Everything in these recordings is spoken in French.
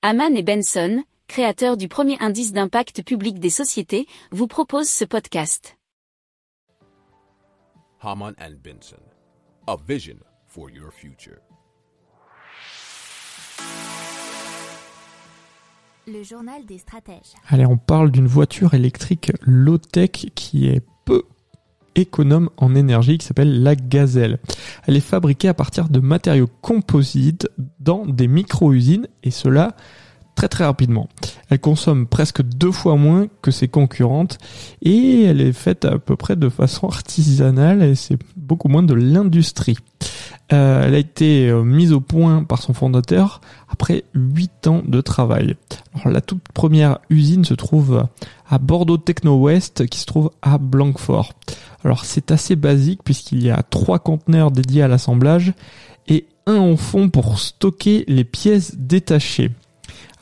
Haman et Benson, créateurs du premier indice d'impact public des sociétés, vous proposent ce podcast. Haman and Benson, a vision for your future. Le journal des stratèges. Allez, on parle d'une voiture électrique low-tech qui est peu économe en énergie qui s'appelle la Gazelle. Elle est fabriquée à partir de matériaux composites dans des micro-usines et cela très très rapidement. Elle consomme presque deux fois moins que ses concurrentes et elle est faite à peu près de façon artisanale et c'est beaucoup moins de l'industrie. Euh, elle a été euh, mise au point par son fondateur après huit ans de travail. Alors, la toute première usine se trouve à Bordeaux Techno West qui se trouve à Blanquefort. Alors c'est assez basique puisqu'il y a trois conteneurs dédiés à l'assemblage et un en fond pour stocker les pièces détachées.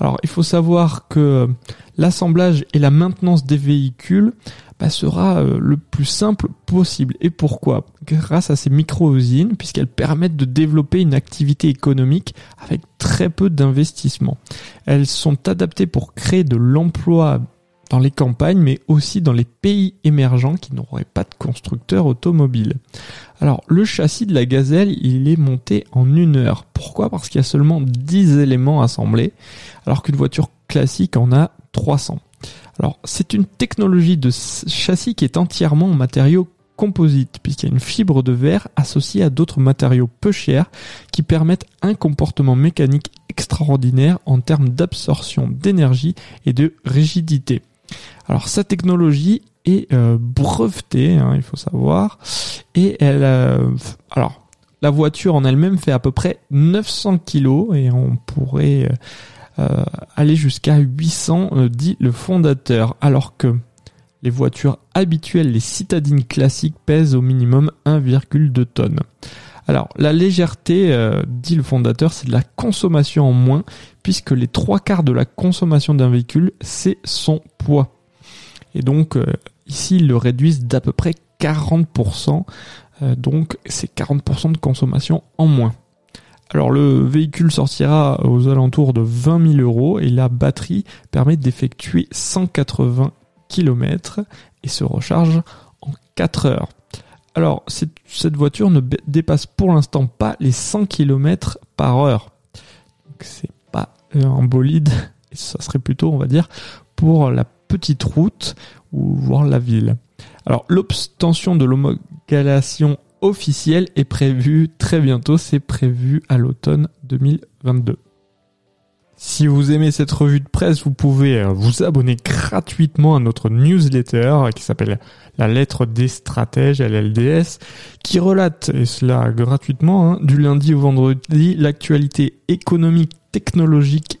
Alors il faut savoir que l'assemblage et la maintenance des véhicules bah, sera euh, le plus simple possible. Et pourquoi? Grâce à ces micro-usines, puisqu'elles permettent de développer une activité économique avec très peu d'investissement. Elles sont adaptées pour créer de l'emploi dans les campagnes, mais aussi dans les pays émergents qui n'auraient pas de constructeur automobile. Alors, le châssis de la gazelle, il est monté en une heure. Pourquoi? Parce qu'il y a seulement 10 éléments assemblés, alors qu'une voiture classique en a 300. Alors, c'est une technologie de châssis qui est entièrement en matériaux composite, puisqu'il y a une fibre de verre associée à d'autres matériaux peu chers qui permettent un comportement mécanique extraordinaire en termes d'absorption d'énergie et de rigidité. Alors sa technologie est euh, brevetée, hein, il faut savoir, et elle, euh, alors la voiture en elle-même fait à peu près 900 kg et on pourrait euh, aller jusqu'à 800, dit le fondateur, alors que les voitures habituelles, les citadines classiques, pèsent au minimum 1,2 tonnes. Alors, la légèreté, dit le fondateur, c'est de la consommation en moins, puisque les trois quarts de la consommation d'un véhicule, c'est son poids. Et donc, euh, ici, ils le réduisent d'à peu près 40%. Euh, donc, c'est 40% de consommation en moins. Alors le véhicule sortira aux alentours de 20 000 euros et la batterie permet d'effectuer 180 km et se recharge en 4 heures. Alors cette, voiture ne dépasse pour l'instant pas les 100 km par heure. C'est pas un bolide, ça serait plutôt on va dire pour la petite route ou voir la ville. Alors l'obtention de l'homologation officielle est prévue très bientôt, c'est prévu à l'automne 2022. Si vous aimez cette revue de presse, vous pouvez euh, vous abonner gratuitement à notre newsletter qui s'appelle La lettre des stratèges, LLDS, qui relate, et cela gratuitement, hein, du lundi au vendredi, l'actualité économique, technologique